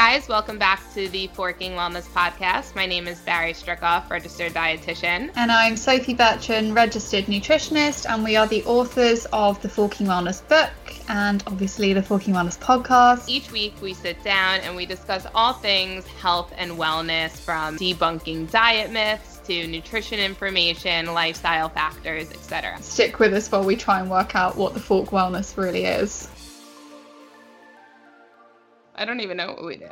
guys. Welcome back to the Forking Wellness Podcast. My name is Bari Stricoff, registered dietitian. And I'm Sophie Bertrand, registered nutritionist, and we are the authors of the Forking Wellness book and obviously the Forking Wellness podcast. Each week we sit down and we discuss all things health and wellness from debunking diet myths to nutrition information, lifestyle factors, etc. Stick with us while we try and work out what the Fork Wellness really is. I don't even know what we do.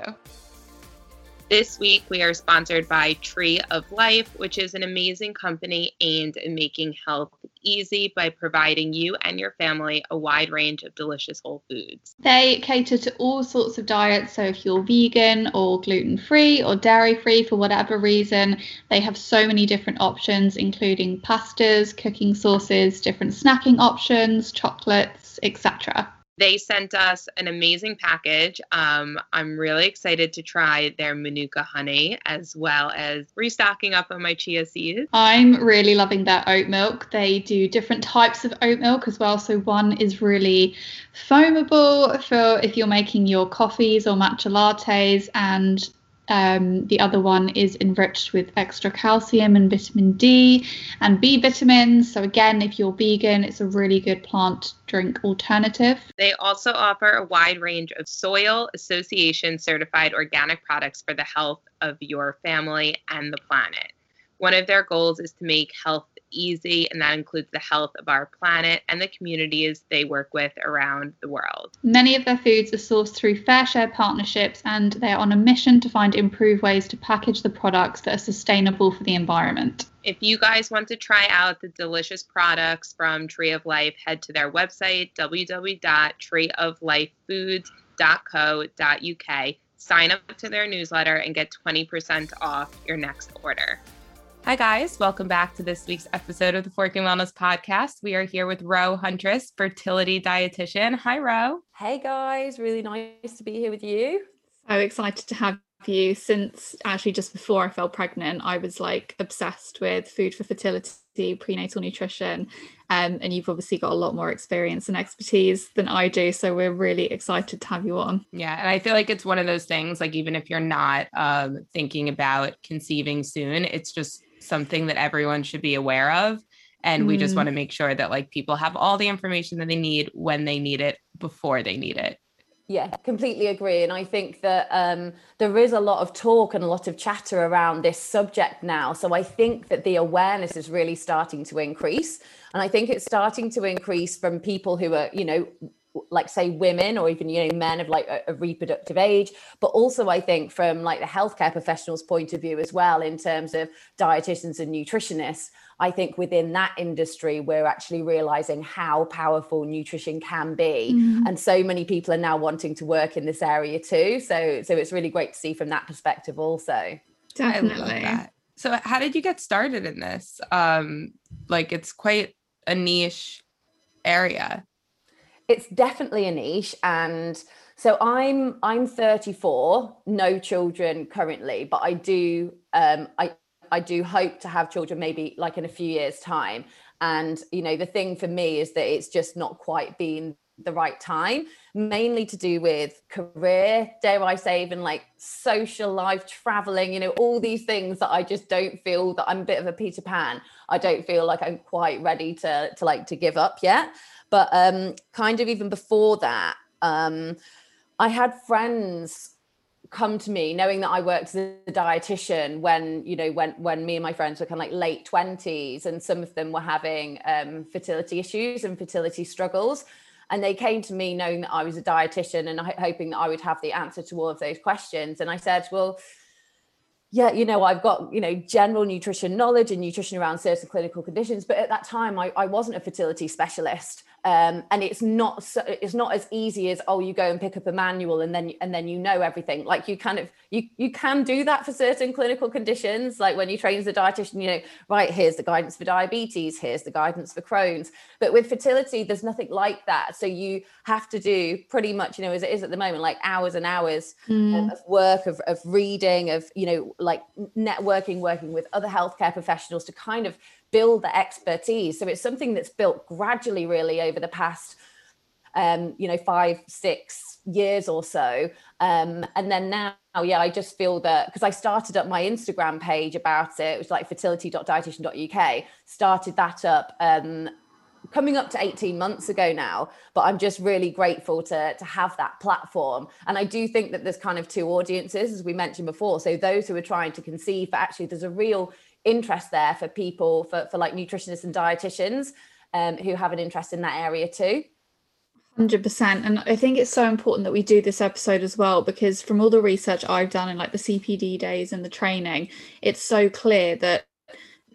This week, we are sponsored by Tree of Life, which is an amazing company aimed at making health easy by providing you and your family a wide range of delicious whole foods. They cater to all sorts of diets. So, if you're vegan or gluten free or dairy free for whatever reason, they have so many different options, including pastas, cooking sauces, different snacking options, chocolates, etc they sent us an amazing package. Um, I'm really excited to try their Manuka honey as well as restocking up on my chia seeds. I'm really loving their oat milk. They do different types of oat milk as well. So one is really foamable for if you're making your coffees or matcha lattes, and um, the other one is enriched with extra calcium and vitamin D and B vitamins. So, again, if you're vegan, it's a really good plant drink alternative. They also offer a wide range of Soil Association certified organic products for the health of your family and the planet. One of their goals is to make health easy, and that includes the health of our planet and the communities they work with around the world. Many of their foods are sourced through fair share partnerships, and they are on a mission to find improved ways to package the products that are sustainable for the environment. If you guys want to try out the delicious products from Tree of Life, head to their website www.treeoflifefoods.co.uk. Sign up to their newsletter and get 20% off your next order. Hi, guys. Welcome back to this week's episode of the Forking Wellness Podcast. We are here with Ro Huntriss, fertility dietitian. Hi, Ro. Hey, guys. Really nice to be here with you. So excited to have you. Since actually just before I fell pregnant, I was like obsessed with food for fertility, prenatal nutrition. Um, and you've obviously got a lot more experience and expertise than I do. So we're really excited to have you on. Yeah. And I feel like it's one of those things, like, even if you're not um, thinking about conceiving soon, it's just something that everyone should be aware of. And we just mm. want to make sure that like people have all the information that they need when they need it before they need it. Yeah completely agree. And i think that um, there is a lot of talk and a lot of chatter around this subject now. So i think that the awareness is really starting to increase. And i think it's starting to increase from people who are you know like say women or even you know men of like a, a, reproductive age but also i think from like the healthcare professionals point of view as well in terms of dietitians and nutritionists i think within that industry we're actually realizing how powerful nutrition can be. Mm-hmm. and so many people are now wanting to work in this area too. So so it's really great to see from that perspective also. Definitely. so how did you get started in this? Um like it's quite a niche area it's definitely a niche and so i'm i'm 34 no children currently but i do um i i do hope to have children maybe like in a few years time. And you know the thing for me is that it's just not quite been the right time mainly to do with career dare i say even like social life traveling you know all these things that i just don't feel that i'm a bit of a peter pan. I don't feel like i'm quite ready to to like to give up yet but um, kind of even before that, um, I had friends come to me knowing that I worked as a dietitian when you know when when me and my friends were kind of like late 20s and some of them were having um, fertility issues and fertility struggles and they came to me knowing that I was a dietitian and hoping that I would have the answer to all of those questions and I said well yeah, you know, I've got, you know, general nutrition knowledge and nutrition around certain clinical conditions. But at that time, I, I wasn't a fertility specialist. Um, and it's not so, it's not as easy as oh you go and pick up a manual and then and then you know everything. Like you kind of you you can do that for certain clinical conditions like when you train as a dietitian you know right here's the guidance for diabetes here's the guidance for Crohn's. But with fertility there's nothing like that. So you have to do pretty much you know as it is at the moment like hours and hours mm. of work of, of reading of you know like networking working with other healthcare professionals to kind of build the expertise. So it's something that's built gradually, really, over the past um, you know, five, six years or so. Um, and then now, yeah, I just feel that because I started up my Instagram page about it, it was like fertility.dietitian.uk, started that up um, coming up to 18 months ago now but i'm just really grateful to to have that platform and i do think that there's kind of two audiences as we mentioned before so those who are trying to conceive but actually there's a real interest there for people for, for like nutritionists and dietitians um, who have an interest in that area too. 100% and i think it's so important that we do this episode as well because from all the research i've done in like the cpd days and the training it's so clear that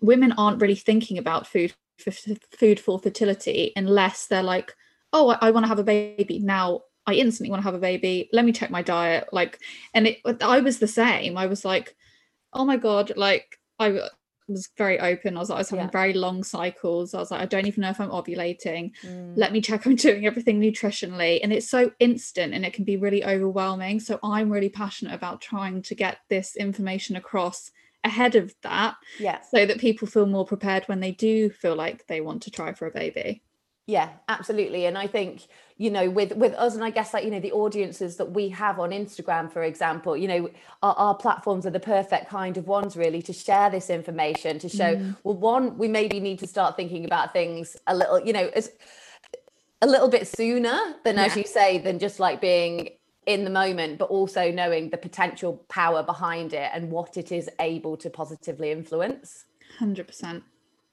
women aren't really thinking about food for food for fertility unless they're like oh i, I want to have a baby. Now i instantly want to have a baby. Let me check my diet like and it i was the same. I was like oh my god like i was very open. I was like, I was having yeah. very long cycles. I was like, I don't even know if I'm ovulating. Mm. Let me check I'm doing everything nutritionally. And it's so instant and it can be really overwhelming. So I'm really passionate about trying to get this information across ahead of that. Yeah. So that people feel more prepared when they do feel like they want to try for a baby. Yeah, absolutely. And I think, you know, with with us and I guess like, you know, the audiences that we have on Instagram, for example, you know, our, our platforms are the perfect kind of ones really to share this information, to show, mm. well, one, we maybe need to start thinking about things a little, you know, as a little bit sooner than yeah. as you say, than just like being in the moment, but also knowing the potential power behind it and what it is able to positively influence. 100%.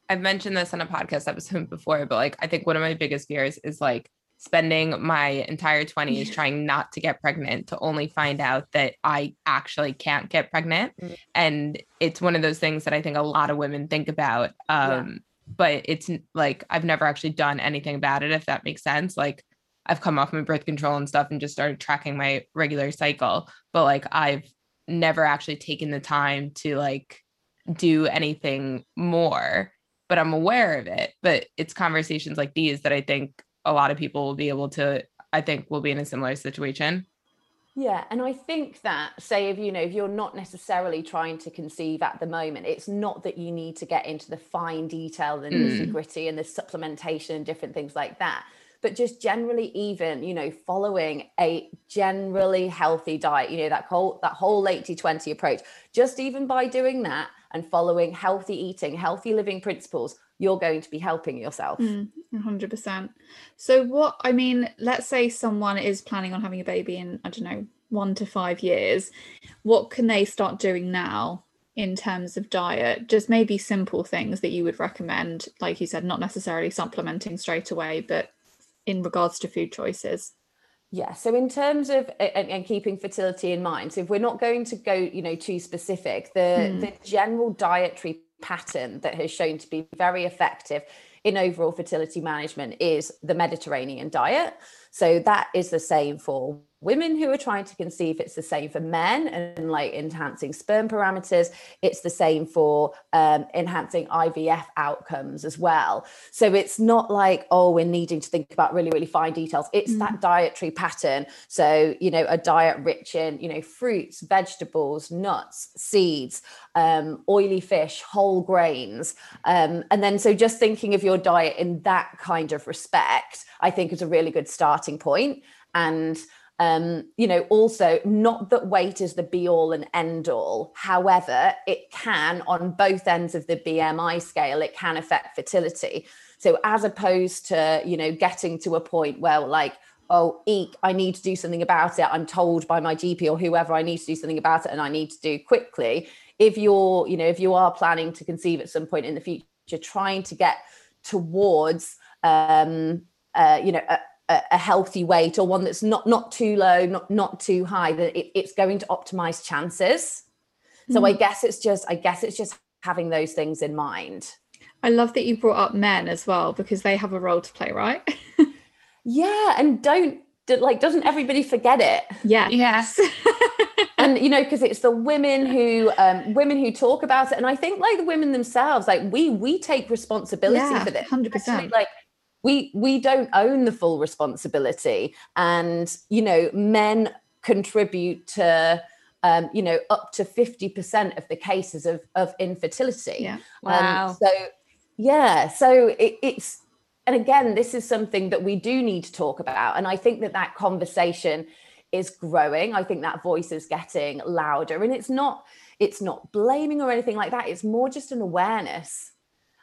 I've mentioned this on a podcast episode before, but like I think one of my biggest fears is like spending my entire 20s yeah. trying not to get pregnant to only find out that I actually can't get pregnant. Mm-hmm. And it's one of those things that I think a lot of women think about. Um, yeah. But it's like I've never actually done anything about it, if that makes sense. Like I've come off my birth control and stuff and just started tracking my regular cycle. But like I've never actually taken the time to like do anything more but I'm aware of it. But it's conversations like these that I think a lot of people will be able to, I think, will be in a similar situation. Yeah, and I think that say if you know if you're not necessarily trying to conceive at the moment, it's not that you need to get into the fine detail, and the mm. nitty gritty, and the supplementation and different things like that. But just generally, even you know, following a generally healthy diet, you know, that whole that whole 80-20 approach, just even by doing that, and following healthy eating, healthy living principles, you're going to be helping yourself. Mm, 100%. So, what I mean, let's say someone is planning on having a baby in, I don't know, one to five years. What can they start doing now in terms of diet? Just maybe simple things that you would recommend, like you said, not necessarily supplementing straight away, but in regards to food choices. Yeah. So in terms of and, and, keeping fertility in mind, so if we're not going to go, you know, too specific, the hmm. the general dietary pattern that has shown to be very effective in overall fertility management is the Mediterranean diet. So that is the same for women who are trying to conceive it's the same for men and like enhancing sperm parameters. It's the same for um, enhancing ivf outcomes as well. So it's not like oh we're needing to think about really really fine details. It's mm. that dietary pattern. So you know a diet rich in you know fruits vegetables nuts seeds um, oily fish whole grains. Um, and then so just thinking of your diet in that kind of respect i think is a really good starting point. And um, you know, also not that weight is the be all and end all. However, it can, on both ends of the BMI scale, it can affect fertility. So, as opposed to, you know, getting to a point where, like, oh, eek, I need to do something about it. I'm told by my GP or whoever I need to do something about it and I need to do quickly. If you're, you know, if you are planning to conceive at some point in the future, trying to get towards, um, uh, you know, a, a, healthy weight or one that's not not too low, not not too high, that it, it's going to optimize chances. So mm. I guess it's just I guess it's just having those things in mind. I love that you brought up men as well because they have a role to play, right? yeah, and don't like doesn't everybody forget it? Yeah. Yes. and you know because it's the women who um, women who talk about it and i think like the women themselves like we we take responsibility yeah, for this 100% like we we don't own the full responsibility and you know men contribute to um, you know up to 50% of the cases of of infertility yeah wow. Um, so yeah so it, it's and again, this is something that we do need to talk about. And I think that that conversation is growing. I think that voice is getting louder. And it's not, it's not blaming or anything like that. It's more just an awareness.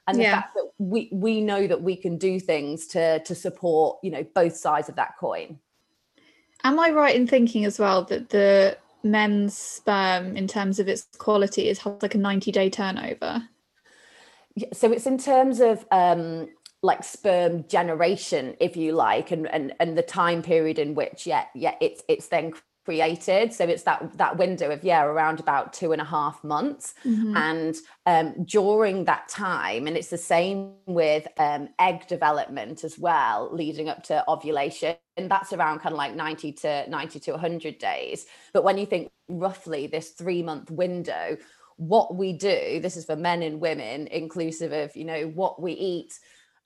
And the yeah. fact that we we know that we can do things to to support, you know, both sides of that coin. Am I right in thinking as well that the men's sperm in terms of its quality is like a 90 day turnover? so it's in terms of um like sperm generation if you like and and and the time period in which yeah yeah it's it's then created. So it's that that window of yeah around about two and a half months. Mm-hmm. and um, during that time and it's the same with um, egg development as well leading up to ovulation and that's around kind of like 90 to 90 to 100 days. But when you think roughly this three month window what we do this is for men and women inclusive of you know what we eat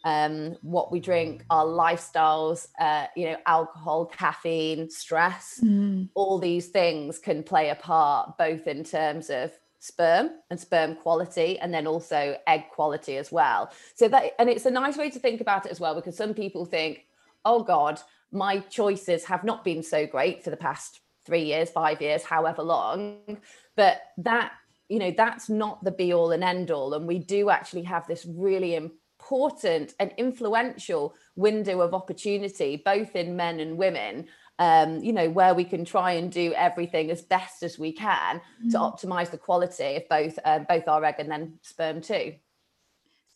um, what we drink, our lifestyles, uh, you know, alcohol, caffeine, stress, mm. all these things can play a part both in terms of sperm and sperm quality and then also egg quality as well. So that and it's a nice way to think about it as well because some people think, oh God, my choices have not been so great for the past three years, five years, however long. But that you know that's not the be all and end all and we do actually have this really important and influential window of opportunity, both in men and women, um, you know, where we can try and do everything as best as we can mm-hmm. to optimize the quality of both uh, both our egg and then sperm too.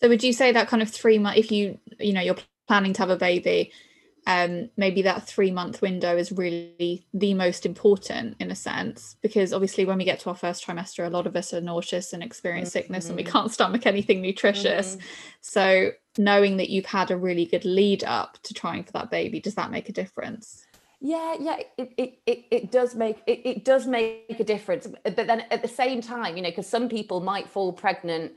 So would you say that kind of three months, if you you know you're planning to have a baby, um, maybe that three month window is really the most important in a sense because obviously when we get to our first trimester a lot of us are nauseous and experience mm-hmm. sickness and we mm-hmm. can't stomach anything nutritious mm-hmm. so knowing that you've had a really good lead up to trying for that baby does that make a difference yeah yeah it it, it, it does make it, it does make a difference but then at the same time you know because some people might fall pregnant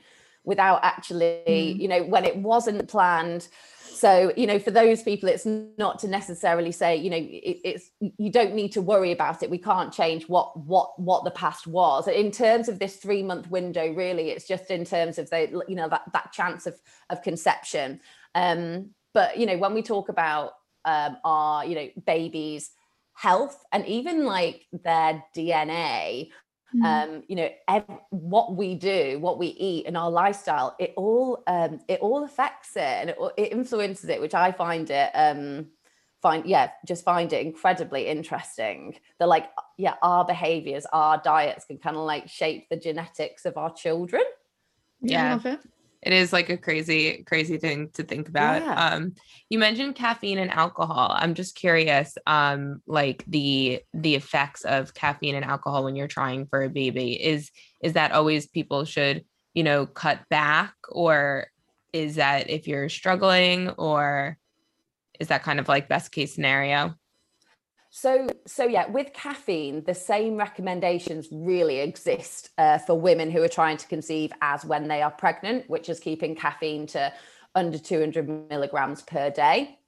without actually mm. you know when it wasn't planned. So you know for those people it's not to necessarily say you know it, it's you don't need to worry about it. We can't change what what what the past was. In terms of this three month window really it's just in terms of the you know that that chance of of conception. Um but you know when we talk about um our you know babies health and even like their dna mm. um you know ev- what we do what we eat and our lifestyle it all um it all affects it and it, it influences it which i find it um find yeah just find it incredibly interesting that like yeah our behaviors our diets can kind of like shape the genetics of our children. Yeah, yeah it is like a crazy crazy thing to think about. Yeah. um you mentioned caffeine and alcohol. I'm just curious um like the the effects of caffeine and alcohol when you're trying for a baby. Is is that always people should you know cut back or is that if you're struggling or is that kind of like best case scenario so, so yeah, with caffeine, the same recommendations really exist uh, for women who are trying to conceive as when they are pregnant, which is keeping caffeine to under 200 milligrams per day.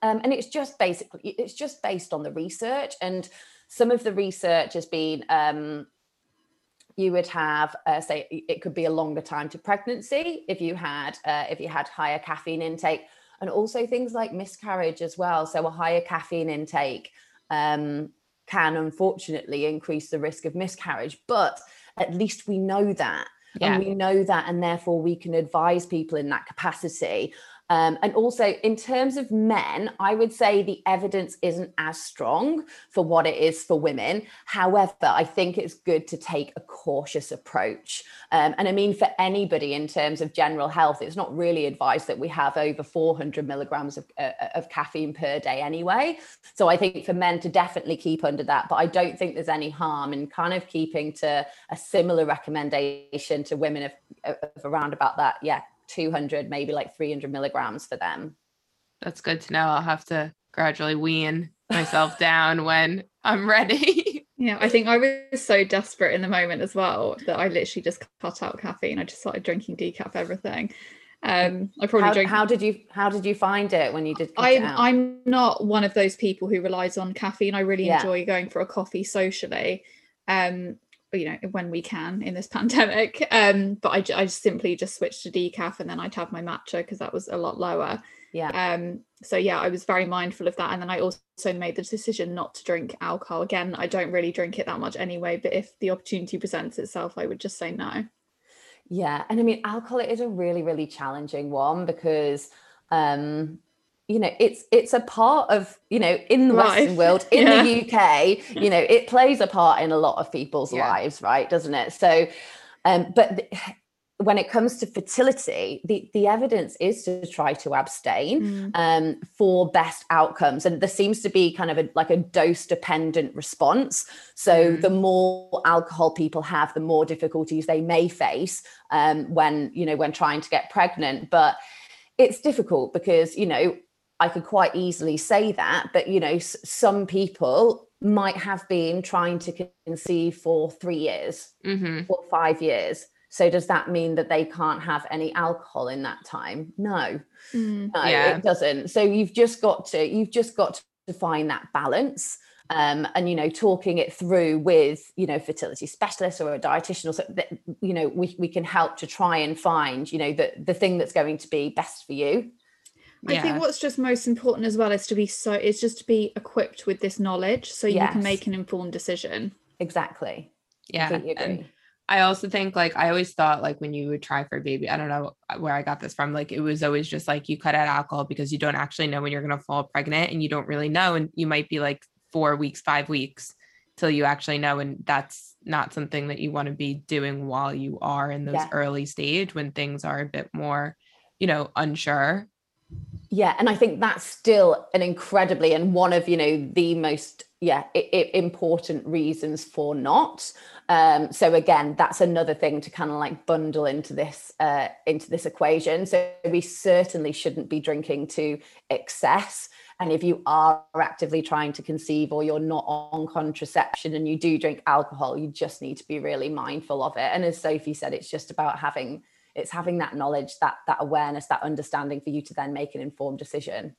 Um, and it's just basically it's just based on the research, and some of the research has been um, you would have uh, say it could be a longer time to pregnancy if you had uh, if you had higher caffeine intake and also things like miscarriage as well so a higher caffeine intake um, can unfortunately increase the risk of miscarriage. But at least we know that. Yeah. And we know that, and therefore we can advise people in that capacity um, and also, in terms of men, I would say the evidence isn't as strong for what it is for women. However, I think it's good to take a cautious approach. Um, and I mean, for anybody in terms of general health, it's not really advised that we have over 400 milligrams of, uh, of caffeine per day anyway. So I think for men to definitely keep under that, but I don't think there's any harm in kind of keeping to a similar recommendation to women of, of around about that, yeah, 200 maybe like 300 milligrams for them. That's good to know. I'll have to gradually wean myself down when i'm ready. Yeah i think i was so desperate in the moment as well that i literally just cut out caffeine. I just started drinking decaf everything. Um i probably how, drink how did you how did you find it when you did i'm i'm not one of those people who relies on caffeine. I really yeah. enjoy going for a coffee socially. Um you know when we can in this pandemic um but I, I simply just switched to decaf and then I'd have my matcha because that was a lot lower Yeah. Um, so yeah, I was very mindful of that. And then I also made the decision not to drink alcohol. Again, I don't really drink it that much anyway, but if the opportunity presents itself, I would just say no. Yeah. And I mean, alcohol is a really, really challenging one because um you know it's it's a part of you know in the Life. western world in Yeah. the uk you know it plays a part in a lot of people's Yeah. lives right doesn't it so um but th- when it comes to fertility the the evidence is to try to abstain Mm. um, for best outcomes. And there seems to be kind of a, like a dose dependent response. So Mhm. the more alcohol people have, the more difficulties they may face um, when, you know, when trying to get pregnant. But it's difficult because, you know, I could quite easily say that, but, you know, some people might have been trying to conceive for three years hmm or five years. So does that mean that they can't have any alcohol in that time? No Mm. no Yeah. it doesn't so you've just got to you've just got to find that balance um, and you know talking it through with you know fertility specialists or a dietitian or so that you know we, we can help to try and find you know the the thing that's going to be best for you I think what's just most important as well is to be so is just to be equipped with this knowledge so you can make an informed decision. exactly yeah. completely I also think like I always thought like when you would try for a baby, I don't know where I got this from. Like it was always just like you cut out alcohol because you don't actually know when you're gonna fall pregnant and you don't really know. And you might be like four weeks, five weeks till you actually know. And that's not something that you want to be doing while you are in those Yeah. early stage when things are a bit more, you know, unsure. Yeah and i think that's still an incredibly and one of you know the most yeah important reasons for not. Um so again that's another thing to kind of like bundle into this uh into this equation. So we certainly shouldn't be drinking to excess. And if you are actively trying to conceive or you're not on contraception and you do drink alcohol you just need to be really mindful of it. And as sophie said it's just about having it's having that knowledge that that awareness that understanding for you to then make an informed decision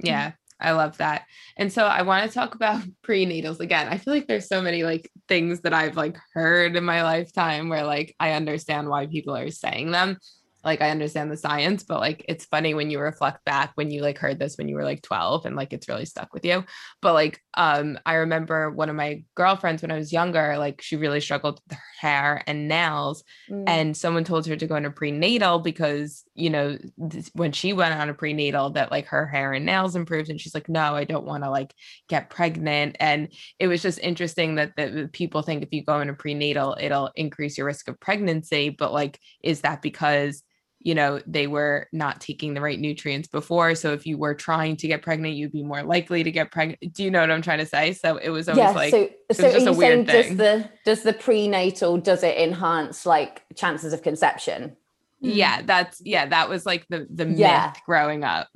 Yeah, I love that. And so I want to talk about prenatals again. I feel like there's so many like things that I've like heard in my lifetime where like I understand why people are saying them. Like I understand the science, but like it's funny when you reflect back when you like heard this when you were like 12 and like it's really stuck with you. But like um I remember one of my girlfriends when I was younger, like she really struggled with her hair and nails Mm. and someone told her to go a prenatal because you know th- when she went on a prenatal that like her hair and nails improved and she's like no i don't want to like get pregnant. And it was just interesting that the, the people think if you go in a prenatal it'll increase your risk of pregnancy but like is that because you know they were not taking the right nutrients before? So if you were trying to get pregnant you'd be more likely to get pregnant do you know what i'm trying to say? So it was always yeah like so so just a weird does thing. the does the prenatal does it enhance like chances of conception yeah that's yeah that was like the the Yeah. myth growing up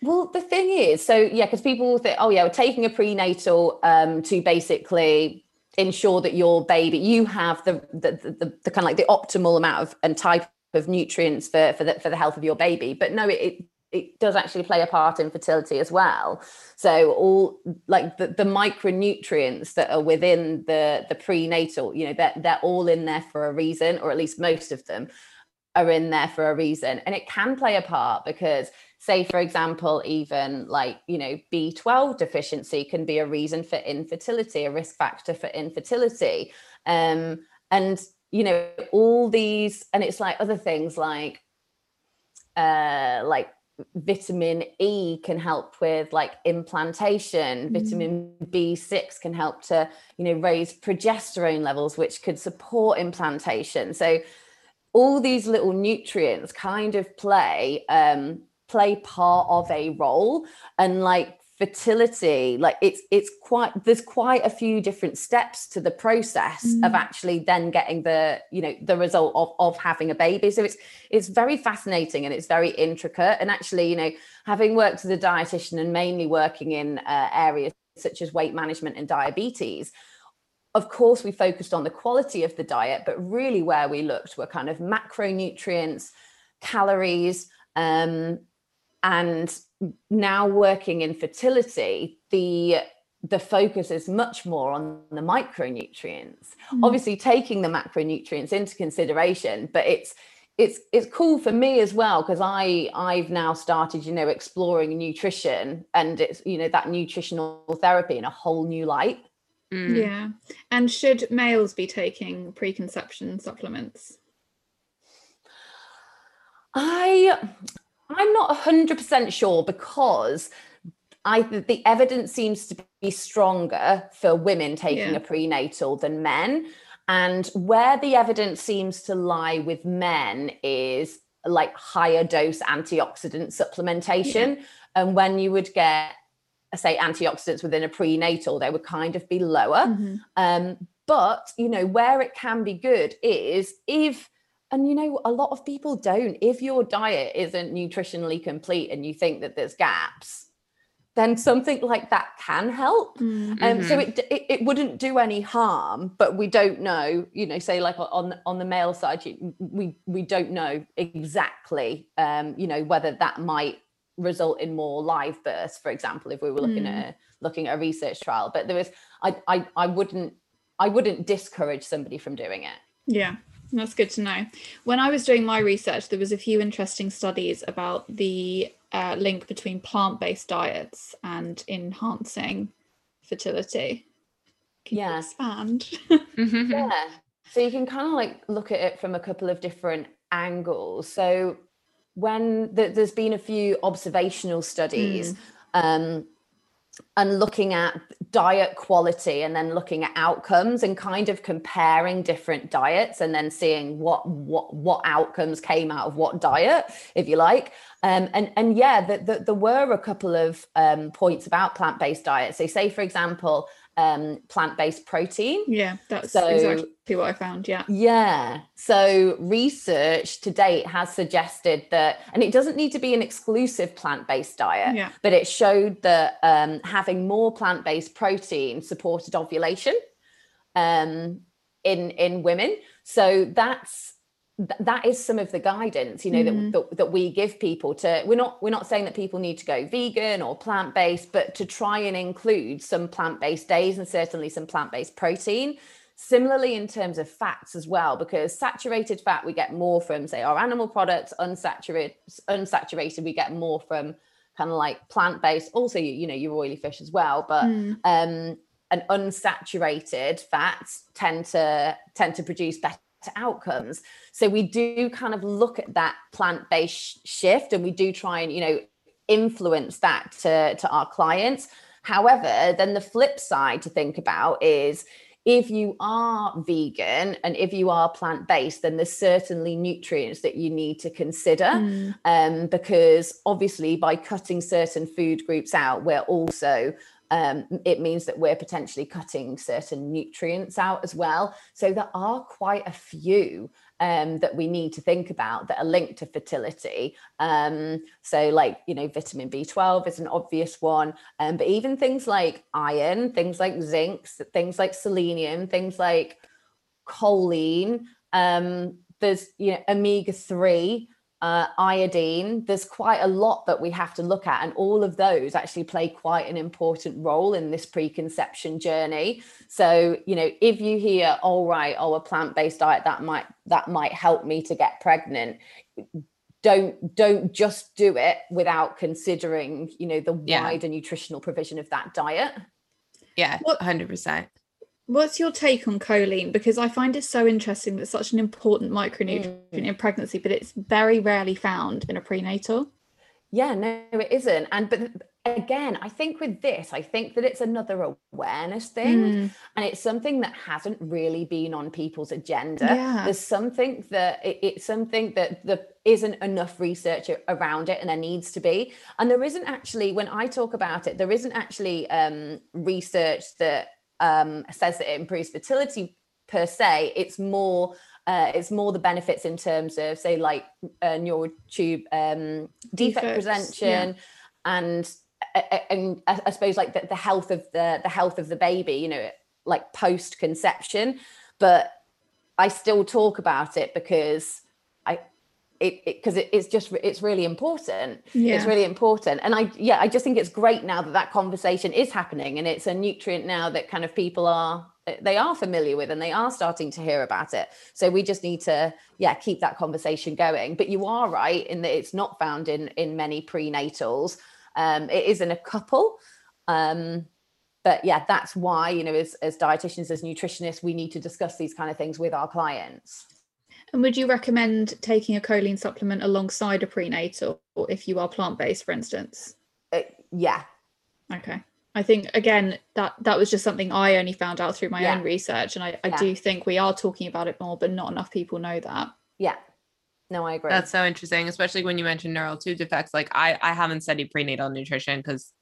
Well, the thing is, so yeah, because people think, oh yeah, we're taking a prenatal um, to basically ensure that your baby, you have the the, the, the, the kind of like the optimal amount of and type of nutrients for for the for the health of your baby. But no, it it, it does actually play a part in fertility as well. So all like the, the micronutrients that are within the the prenatal, you know, they're they're all in there for a reason, or at least most of them are in there for a reason. And it can play a part because say for example even like you know b12 deficiency can be a reason for infertility a risk factor for infertility um and you know all these and it's like other things like uh like vitamin e can help with like implantation Mm. vitamin b6 can help to you know raise progesterone levels which could support implantation so all these little nutrients kind of play um play part of a role. And like fertility like it's it's quite there's quite a few different steps to the process of Mm. actually then getting the you know the result of of having a baby. So it's it's very fascinating and it's very intricate. And actually you know having worked as a dietitian and mainly working in uh, areas such as weight management and diabetes of course we focused on the quality of the diet but really where we looked were kind of macronutrients calories um, and now working in fertility the the focus is much more on the micronutrients Mm. obviously taking the macronutrients into consideration but it's it's it's cool for me as well because I I've now started you know exploring nutrition and it's you know that nutritional therapy in a whole new light. Mm. Yeah, and should males be taking preconception supplements? I I'm not hundred percent sure because I the evidence seems to be stronger for women taking yeah. a prenatal than men. And where the evidence seems to lie with men is like higher dose antioxidant supplementation. Yeah. And when you would get, say, antioxidants within a prenatal, they would kind of be lower. Mm-hmm. Um, but, you know, where it can be good is if, and you know, a lot of people don't, if your diet isn't nutritionally complete and you think that there's gaps, then something like that can help. Mm-hmm. Um, so it, it, it wouldn't do any harm, but we don't know. You know, say like on on the male side, we we don't know exactly. Um, you know whether that might result in more live births, for example, if we were looking mm. at a, looking at a research trial. But there is, I I I wouldn't I wouldn't discourage somebody from doing it. Yeah. That's good to know. When I was doing my research, there was a few interesting studies about the uh, link between plant-based diets and enhancing fertility. Can yeah. expand? Yeah. So you can kind of like look at it from a couple of different angles. So when the, there's been a few observational studies mm. um, and looking at diet quality and then looking at outcomes and kind of comparing different diets and then seeing what what what outcomes came out of what diet if you like um, and and yeah the, the, there were a couple of um, points about plant-based diets they say for example um, plant-based protein. Yeah, that's so, exactly what I found. Yeah. Yeah. So research to date has suggested that, and it doesn't need to be an exclusive plant-based diet, yeah. but it showed that um, having more plant-based protein supported ovulation um, in in women. So that's that is some of the guidance you know mm. that, that, that we give people to we're not we're not saying that people need to go vegan or plant-based but to try and include some plant-based days and certainly some plant-based protein similarly in terms of fats as well because saturated fat we get more from say our animal products unsaturated unsaturated we get more from kind of like plant-based also you, you know your oily fish as well but mm. um and unsaturated fats tend to tend to produce better outcomes. So we do kind of look at that plant-based shift and we do try and, you know, influence that to, to our clients. However, then the flip side to think about is if you are vegan and if you are plant-based then there's certainly nutrients that you need to consider mm. um, because obviously by cutting certain food groups out we're also um, it means that we're potentially cutting certain nutrients out as well. So there are quite a few um, that we need to think about that are linked to fertility. Um, so, like, you know, vitamin B12 is an obvious one, um, but even things like iron, things like zinc, things like selenium, things like choline, um, there's, you know, omega 3 uh, iodine. There's quite a lot that we have to look at, and all of those actually play quite an important role in this preconception journey. So, you know, if you hear, "All right, oh, oh, a plant-based diet that might that might help me to get pregnant," don't don't just do it without considering, you know, the yeah. wider nutritional provision of that diet. Yeah, hundred percent. What's your take on choline? Because I find it so interesting that such an important micronutrient mm. in pregnancy, but it's very rarely found in a prenatal. Yeah, no, it isn't. And but again, I think with this, I think that it's another awareness thing, mm. and it's something that hasn't really been on people's agenda. Yeah. There's something that it, it's something that there isn't enough research around it, and there needs to be. And there isn't actually, when I talk about it, there isn't actually um, research that um, says that it improves fertility per se. It's more uh, it's more the benefits in terms of say like uh, neural tube um, defect Defects, prevention yeah. and uh, uh, and I suppose like the, the health of the the health of the baby. You know, like post conception, but I still talk about it because it because it, it, it's just it's really important. Yeah. it's really important. And i yeah i just think it's great now that that conversation is happening and it's a nutrient now that kind of people are they are familiar with and they are starting to hear about it. So we just need to yeah keep that conversation going. But you are right in that it's not found in in many prenatals. Um it is in a couple. Um but yeah that's why you know as, as dietitians as nutritionists we need to discuss these kind of things with our clients and would you recommend taking a choline supplement alongside a prenatal or if you are plant-based, for instance? Uh, yeah. Okay. I think again that that was just something I only found out through my yeah. own research, and I, I yeah. do think we are talking about it more, but not enough people know that. Yeah. No, I agree. That's so interesting, especially when you mentioned neural tube defects. Like I, I haven't studied prenatal nutrition because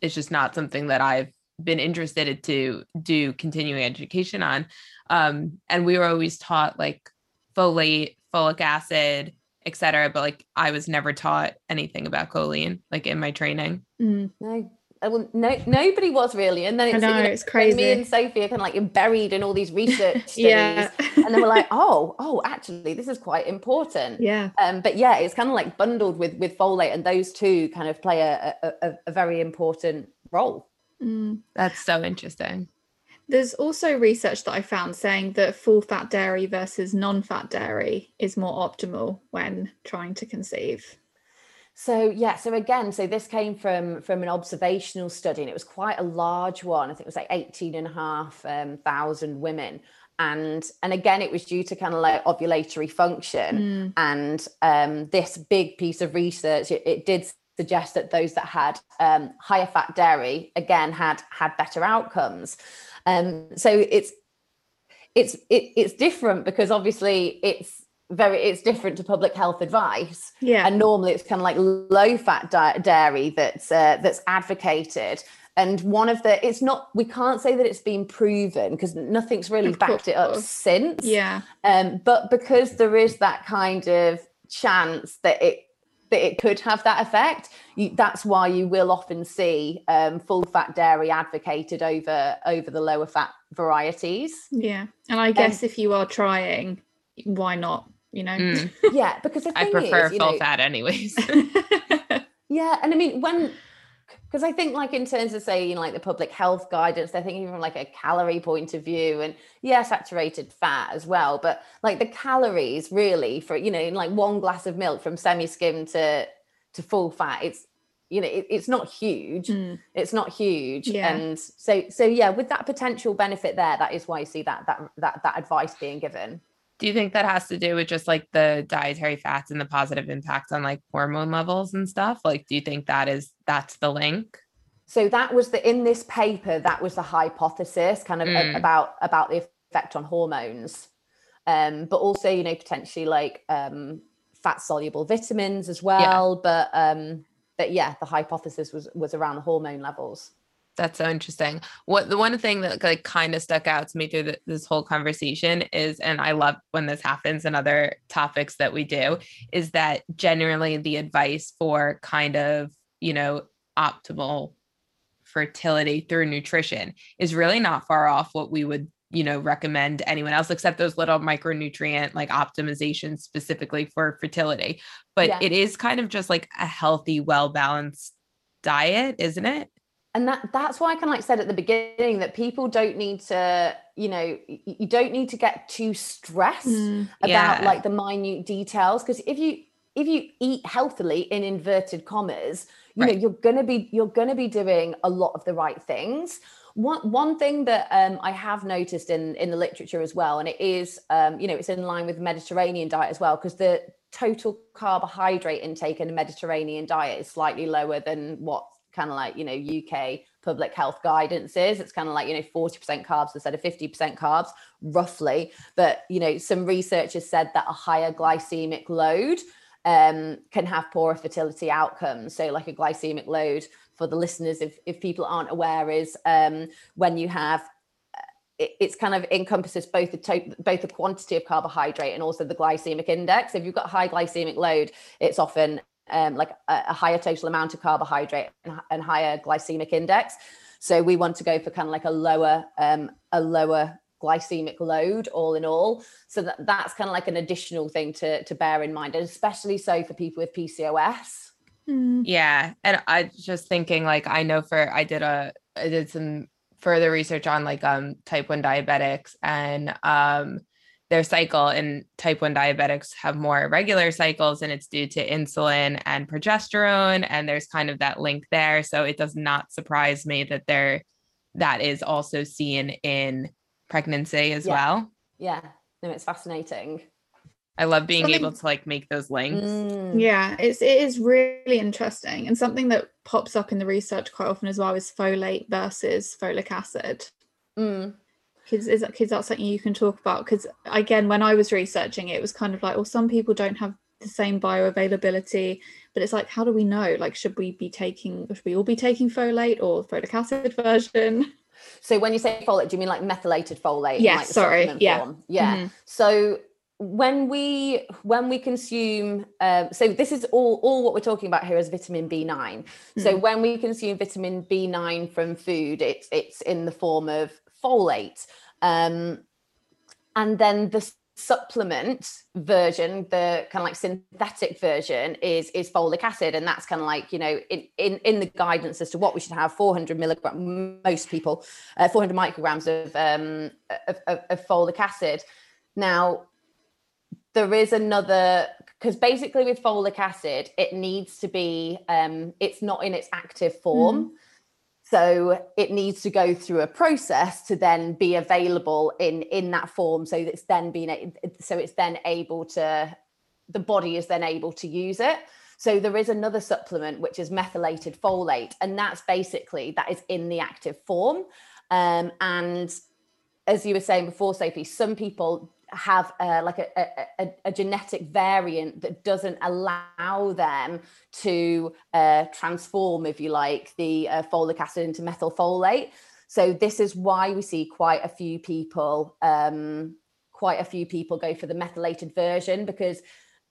it's just not something that I've been interested to do continuing education on. Um, and we were always taught like folate, folic acid, etc. But like I was never taught anything about choline, like in my training. Mm. No. Well, no, nobody was really, and then it's, know, you know, it's crazy. Me and Sophie are kind of like buried in all these research studies, yeah. and then we're like, oh, oh, actually, this is quite important. Yeah. Um, but yeah, it's kind of like bundled with with folate, and those two kind of play a a, a very important role. Mm. That's so interesting. There's also research that I found saying that full fat dairy versus non fat dairy is more optimal when trying to conceive. So yeah, so again, so this came from from an observational study, and it was quite a large one. I think it was like 18 and a half um, thousand women. And and again, it was due to kind of like ovulatory function. Mm. And um, this big piece of research, it, it did suggest that those that had um, higher fat dairy again had had better outcomes. Um, so it's it's it, it's different because obviously it's very it's different to public health advice. Yeah, and normally it's kind of like low fat di- dairy that's uh, that's advocated. And one of the, it's not, we can't say that it's been proven because nothing's really of backed course. it up since. Yeah. Um, but because there is that kind of chance that it that it could have that effect. You, that's why you will often see um, full fat dairy advocated over over the lower fat varieties. Yeah, and I guess um, if you are trying, why not? You know. Mm. Yeah, because I prefer is, full know, fat anyways. yeah, and I mean when because I think like in terms of say you know like the public health guidance, they're thinking from like a calorie point of view, and yeah, saturated fat as well. But like the calories really for you know in like one glass of milk from semi-skim to to full fat, it's you know it, it's not huge. Mm. It's not huge, yeah. and so so yeah, with that potential benefit there, that is why you see that that that that advice being given do you think that has to do with just like the dietary fats and the positive impact on like hormone levels and stuff like do you think that is that's the link so that was the in this paper that was the hypothesis kind of mm. about about the effect on hormones um but also you know potentially like um fat soluble vitamins as well yeah. but um but yeah the hypothesis was was around the hormone levels that's so interesting. What the one thing that like kind of stuck out to me through the, this whole conversation is, and I love when this happens and other topics that we do, is that generally the advice for kind of you know optimal fertility through nutrition is really not far off what we would you know recommend anyone else except those little micronutrient like optimization specifically for fertility but yeah. it is kind of just like a healthy well balanced diet isn't it and that that's why I kind of like said at the beginning that people don't need to, you know, you don't need to get too stressed mm, about like the minute details because if you if you eat healthily in inverted commas, you right. know, you're gonna be you're gonna be doing a lot of the right things. One one thing that um, I have noticed in in the literature as well, and it is um, you know it's in line with the Mediterranean diet as well, because the total carbohydrate intake in a Mediterranean diet is slightly lower than what kind of like you know UK public health guidance is. It's kind of like you know 40% carbs instead of 50% carbs, roughly. But you know, some researchers said that a higher glycemic load um, can have poorer fertility outcomes. So, like a glycemic load for the listeners, if if people aren't aware, is um, when you have uh, it's kind of encompasses both the to- both the quantity of carbohydrate and also the glycemic index. If you've got high glycemic load, it's often um, like a, a, higher total amount of carbohydrate and, and, higher glycemic index. So we want to go for kind of like a lower um, a lower glycemic load all in all so that that's kind of like an additional thing to to bear in mind and especially so for people with pcos mm. yeah and i just thinking like i know for i did a i did some further research on like um type 1 diabetics and um their cycle and type 1 diabetics have more regular cycles and it's due to insulin and progesterone and there's kind of that link there so it does not surprise me that there that is also seen in pregnancy as yeah. well yeah no it's fascinating I love being something, able to like make those links. Mm. Yeah, it's it is really interesting. And something that pops up in the research quite often as well is folate versus folic acid. Mm because is that, that's something you can talk about. Because again when i was researching it, it was kind of like well some people don't have the same bioavailability but it's like how do we know? Like should we be taking should we all be taking folate or folic acid version? So when you say folate do you mean like methylated folate yeah like sorry. yeah. form? yeah. Mm-hmm. so when we when we consume um, so this is all all what we're talking about here is vitamin b9 mm. so when we consume vitamin b9 from food it's it's in the form of folate. Um, and then the supplement version the kind of like synthetic version is is folic acid and that's kind of like you know in in, in the guidance as to what we should have 400 milligram most people uh, 400 micrograms of um of, of, of folic acid now there is another because basically with folic acid it needs to be um it's not in its active form mm. So it needs to go through a process to then be available in in that form. So it's then being so it's then able to the body is then able to use it. So there is another supplement which is methylated folate, and that's basically that is in the active form. Um, and as you were saying before, Sophie, some people have uh, like a, a, a, genetic variant that doesn't allow them to uh, transform, if you like, the uh, folic acid into methylfolate. So this is why we see quite a few people, um, quite a few people go for the methylated version because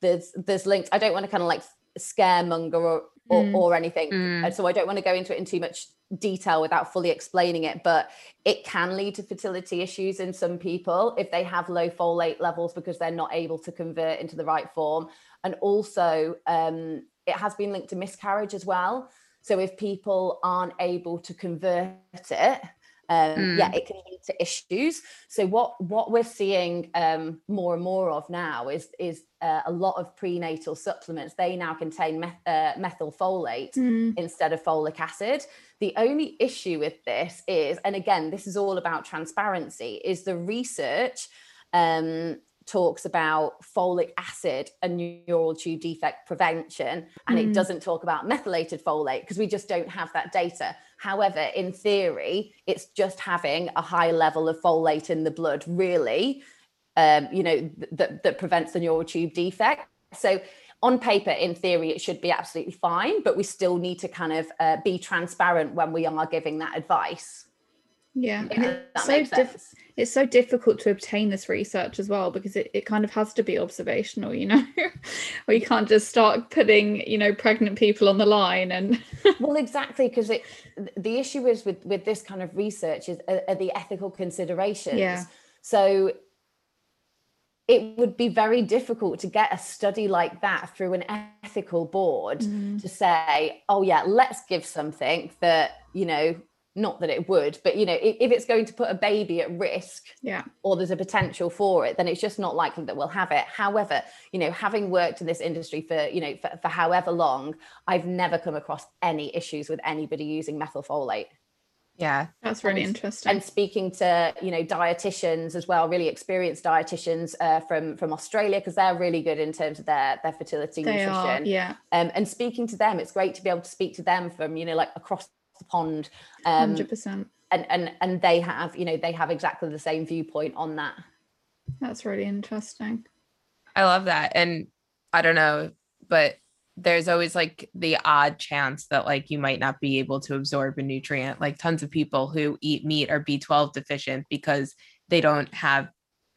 there's there's links. I don't want to kind of like scaremonger or or, mm. or anything, mm. so I don't want to go into it in too much detail without fully explaining it, but it can lead to fertility issues in some people if they have low folate levels because they're not able to convert into the right form. And also, um, it has been linked to miscarriage as well. So if people aren't able to convert it, um, mm. yeah, it can lead to issues. So what what we're seeing um, more and more of now is is uh, a lot of prenatal supplements. They now contain meth- uh, methylfolate mm. instead of folic acid. The only issue with this is, and again, this is all about transparency, is the research um, talks about folic acid and neural tube defect prevention, and mm. it doesn't talk about methylated folate because we just don't have that data. However, in theory, it's just having a high level of folate in the blood, really, um, you know, that, that prevents the neural tube defect. So on paper, in theory, it should be absolutely fine, but we still need to kind of uh, be transparent when we are giving that advice. Yeah, yeah it's so diff- it's so difficult to obtain this research as well because it, it kind of has to be observational, you know, or you can't just start putting you know pregnant people on the line and. well, exactly, because it the issue is with with this kind of research is are, are the ethical considerations. Yeah. So it would be very difficult to get a study like that through an ethical board mm. to say, oh yeah, let's give something that you know not that it would but you know if, if, it's going to put a baby at risk yeah. or there's a potential for it then it's just not likely that we'll have it. However you know having worked in this industry for you know for, for however long i've never come across any issues with anybody using methylfolate. Yeah. That's really and, interesting. and speaking to you know dietitians as well really experienced dietitians uh, from from australia because they're really good in terms of their their fertility they nutrition. are, yeah. Um, and speaking to them it's great to be able to speak to them from you know like across the pond um 100% and and and they have you know they have exactly the same viewpoint on that. That's really interesting. I love that. And i don't know but there's always like the odd chance that like you might not be able to absorb a nutrient. Like tons of people who eat meat are b12 deficient because they don't have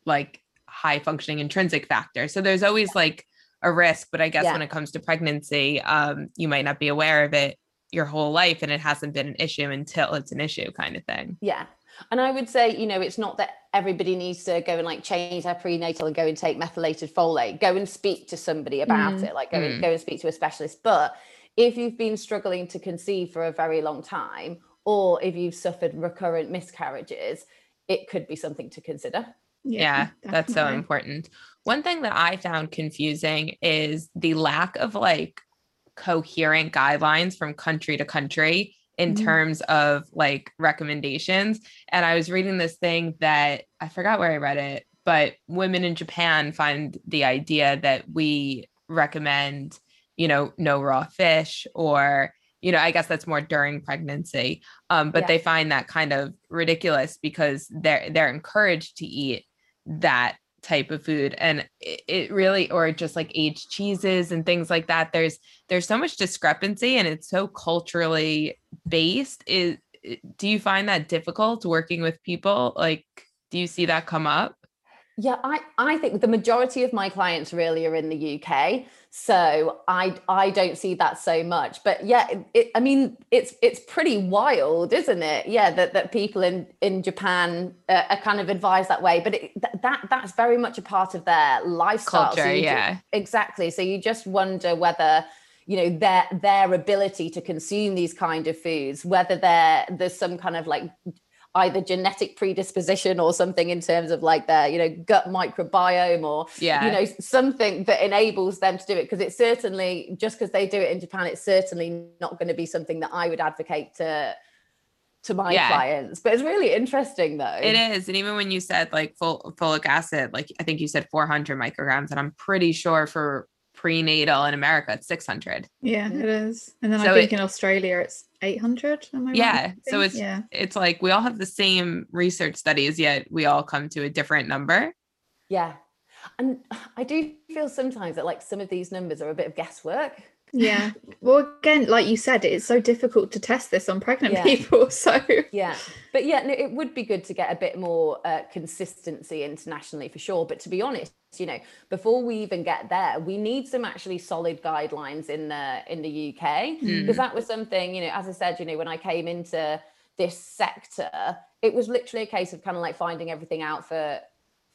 like high functioning intrinsic factor. So there's always like a risk but i guess yeah. when it comes to pregnancy um you might not be aware of it your whole life and it hasn't been an issue until it's an issue kind of thing yeah And I would say, you know, it's not that everybody needs to go and like change their prenatal and go and take methylated folate. Go and speak to somebody about Mm. it. Like go Mm. and go and speak to a specialist. But if you've been struggling to conceive for a very long time, or if you've suffered recurrent miscarriages, it could be something to consider. Yeah, that's so important. One thing that I found confusing is the lack of like coherent guidelines from country to country in Mhm. terms of like recommendations. And I was reading this thing that I forgot where I read it, but women in Japan find the idea that we recommend, you know, no raw fish or you know, I guess that's more during pregnancy. Um, but Yeah. they find that kind of ridiculous because they're they're encouraged to eat that type of food and it, really or just like aged cheeses and things like that there's there's so much discrepancy and it's so culturally based. Is do you find that difficult working with people? Like do you see that come up? Yeah, I, I think the majority of my clients really are in the UK, so I I don't see that so much. But yeah, it, it, I mean it's it's pretty wild, isn't it? Yeah, that, that people in in Japan uh, are kind of advised that way. But it, th- that that's very much a part of their lifestyle. So culture ju- yeah exactly. So you just wonder whether you know their their ability to consume these kind of foods, whether there there's some kind of like either genetic predisposition or something in terms of like their you know gut microbiome or yeah. you know something that enables them to do it. Because it's certainly just because they do it in japan it's certainly not going to be something that i would advocate to to my Yeah. clients. But it's really interesting though. It is. And even when you said like full folic acid like i think you said 400 micrograms and i'm pretty sure for prenatal in america it's 600 Yeah, it is. And then So I think it- in Australia it's 800. Am I right? Yeah, I so it's- yeah. it's like we all have the same research studies yet we all come to a different number yeah and i do feel sometimes that like some of these numbers are a bit of guesswork Yeah. Well, again, like you said, it's so difficult to test this on pregnant Yeah. people. So yeah but yeah no, it would be good to get a bit more uh, consistency internationally for sure but to be honest you know before we even get there we need some actually solid guidelines in the in the uk Mm. because that was something you know as i said you know when i came into this sector it was literally a case of kind of like finding everything out for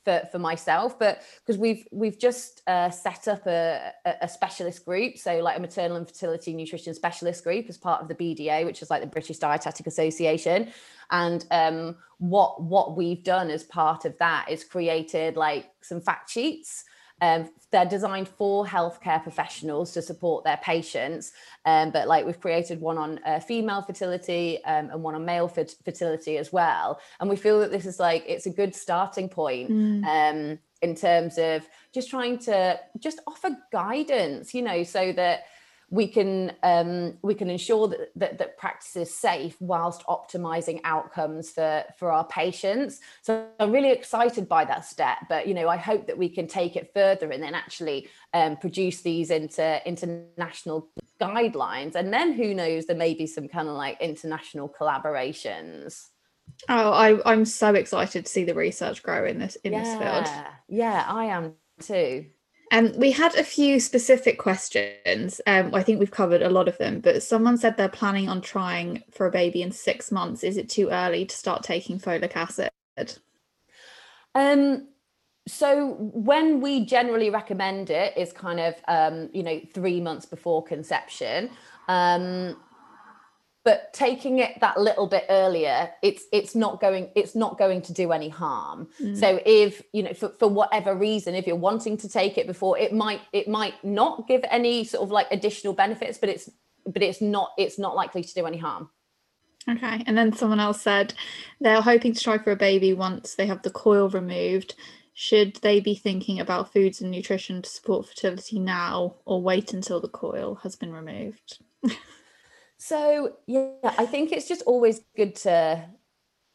for, for myself but because we've we've just uh, set up a, a specialist group. So like a maternal and fertility nutrition specialist group as part of the bda which is like the british dietetic association. And um, what what we've done as part of that is created like some fact sheets um, they're designed for healthcare professionals to support their patients um, but like we've created one on uh, female fertility um, and one on male fer- fertility as well and we feel that this is like it's a good starting point Mm. um, in terms of just trying to just offer guidance, you know, so that we can um, we can ensure that, that that practice is safe whilst optimizing outcomes for for our patients. So I'm really excited by that step, but you know, I hope that we can take it further and then actually um, produce these into international guidelines, and then who knows, there may be some kind of like international collaborations. Oh, I, I'm so excited to see the research grow in this in this field. Yeah, yeah, I am too. Um, we had a few specific questions. Um, I think we've covered a lot of them, but someone said they're planning on trying for a baby in six months. Is it too early to start taking folic acid? Um, so when we generally recommend it is kind of um, you know three months before conception. Um, but taking it that little bit earlier, it's it's not going it's not going to do any harm. Mm. So if you know for, for whatever reason, if you're wanting to take it before, it might it might not give any sort of like additional benefits, but it's but it's not it's not likely to do any harm. Okay. And then someone else said they're hoping to try for a baby once they have the coil removed. Should they be thinking about foods and nutrition to support fertility now or wait until the coil has been removed? So yeah, I think it's just always good to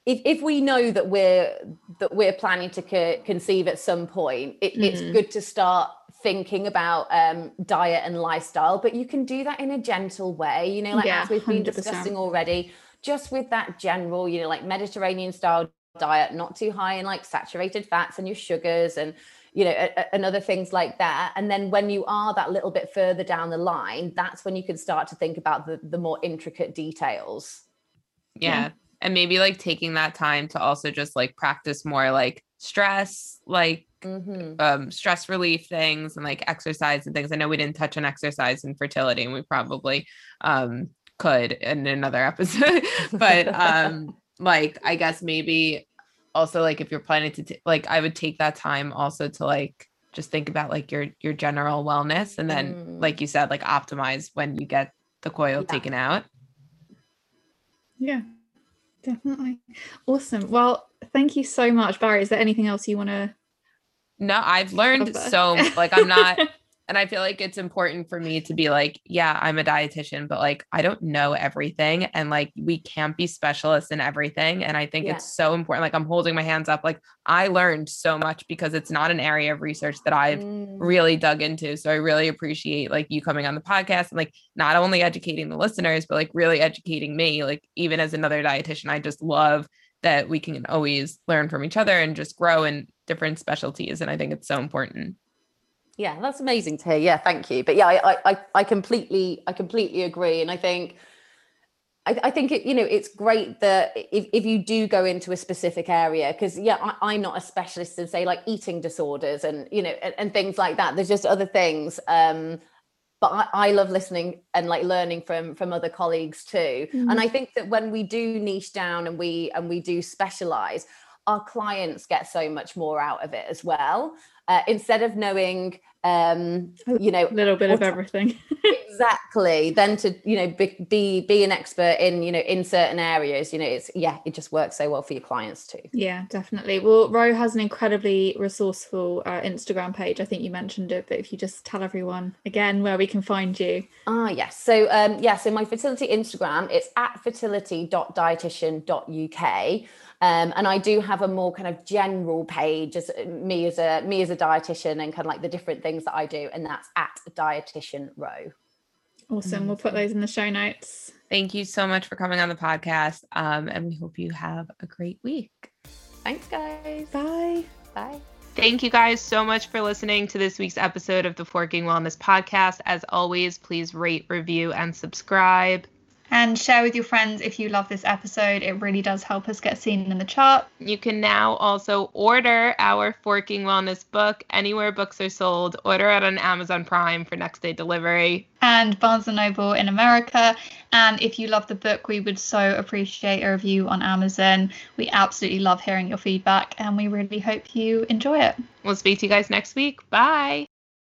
if, if we know that we're that we're planning to co- conceive at some point, it, it's Mm. good to start thinking about um, diet and lifestyle. But you can do that in a gentle way, you know, like Yeah, as we've been 100%. discussing already, just with that general, you know, like Mediterranean style diet, not too high in like saturated fats and your sugars and you know, a- a- and other things like that. And then when you are that little bit further down the line, that's when you can start to think about the, the more intricate details. yeah, Yeah. and maybe like taking that time to also just like practice more like stress like Mhm. um stress relief things and like exercise and things i know we didn't touch on exercise and fertility and we probably um could in another episode but um like i guess maybe also like if you're planning to t- like i would take that time also to like just think about like your your general wellness and then Mm. like you said like optimize when you get the coil Yeah. taken out Yeah, definitely. Awesome. Well, thank you so much, Bari. Is there anything else you want to? no i've learned cover? so like i'm not and I feel like it's important for me to be like, yeah, I'm a dietitian, but like I don't know everything and like we can't be specialists in everything. And I think Yeah. it's so important. Like I'm holding my hands up. Like I learned so much because it's not an area of research that I've Mm. really dug into. So I really appreciate like you coming on the podcast and like not only educating the listeners, but like really educating me. Like even as another dietitian, I just love that we can always learn from each other and just grow in different specialties. And I think it's so important. Yeah, that's amazing to hear. Yeah, thank you. But yeah, I I, I- completely I completely agree, and I think. I, I think it, you know it's great that if, if you do go into a specific area because yeah I, I'm not a specialist in say like eating disorders and you know and, and things like that there's just other things um but I, I love listening and like learning from from other colleagues too Mhm. and I think that when we do niche down and we and we do specialize our clients get so much more out of it as well uh, instead of knowing um you know A little bit of everything. exactly then to you know be, be be an expert in you know in certain areas you know it's yeah it just works so well for your clients too Yeah, definitely. Well, Ro has an incredibly resourceful uh, Instagram page. I think you mentioned it, but if you just tell everyone again where we can find you. ah yes so um yeah so my fertility instagram it's at fertility.dietitian.uk um, and I do have a more kind of general page as uh, me as a me as a dietitian and kind of like the different things that I do, and that's at dietitian Ro. Awesome. We'll put those in the show notes. Thank you so much for coming on the podcast. Um, and we hope you have a great week. Thanks, guys. Bye. Bye. Thank you guys so much for listening to this week's episode of the Forking Wellness Podcast. As always, please rate, review, and subscribe. And share with your friends if you love this episode. It really does help us get seen in the chart. You can now also order our Forking Wellness book anywhere books are sold. Order it on Amazon Prime for next day delivery. and Barnes and Noble in America. And if you love the book, we would so appreciate a review on Amazon. We absolutely love hearing your feedback and we really hope you enjoy it. We'll speak to you guys next week. Bye.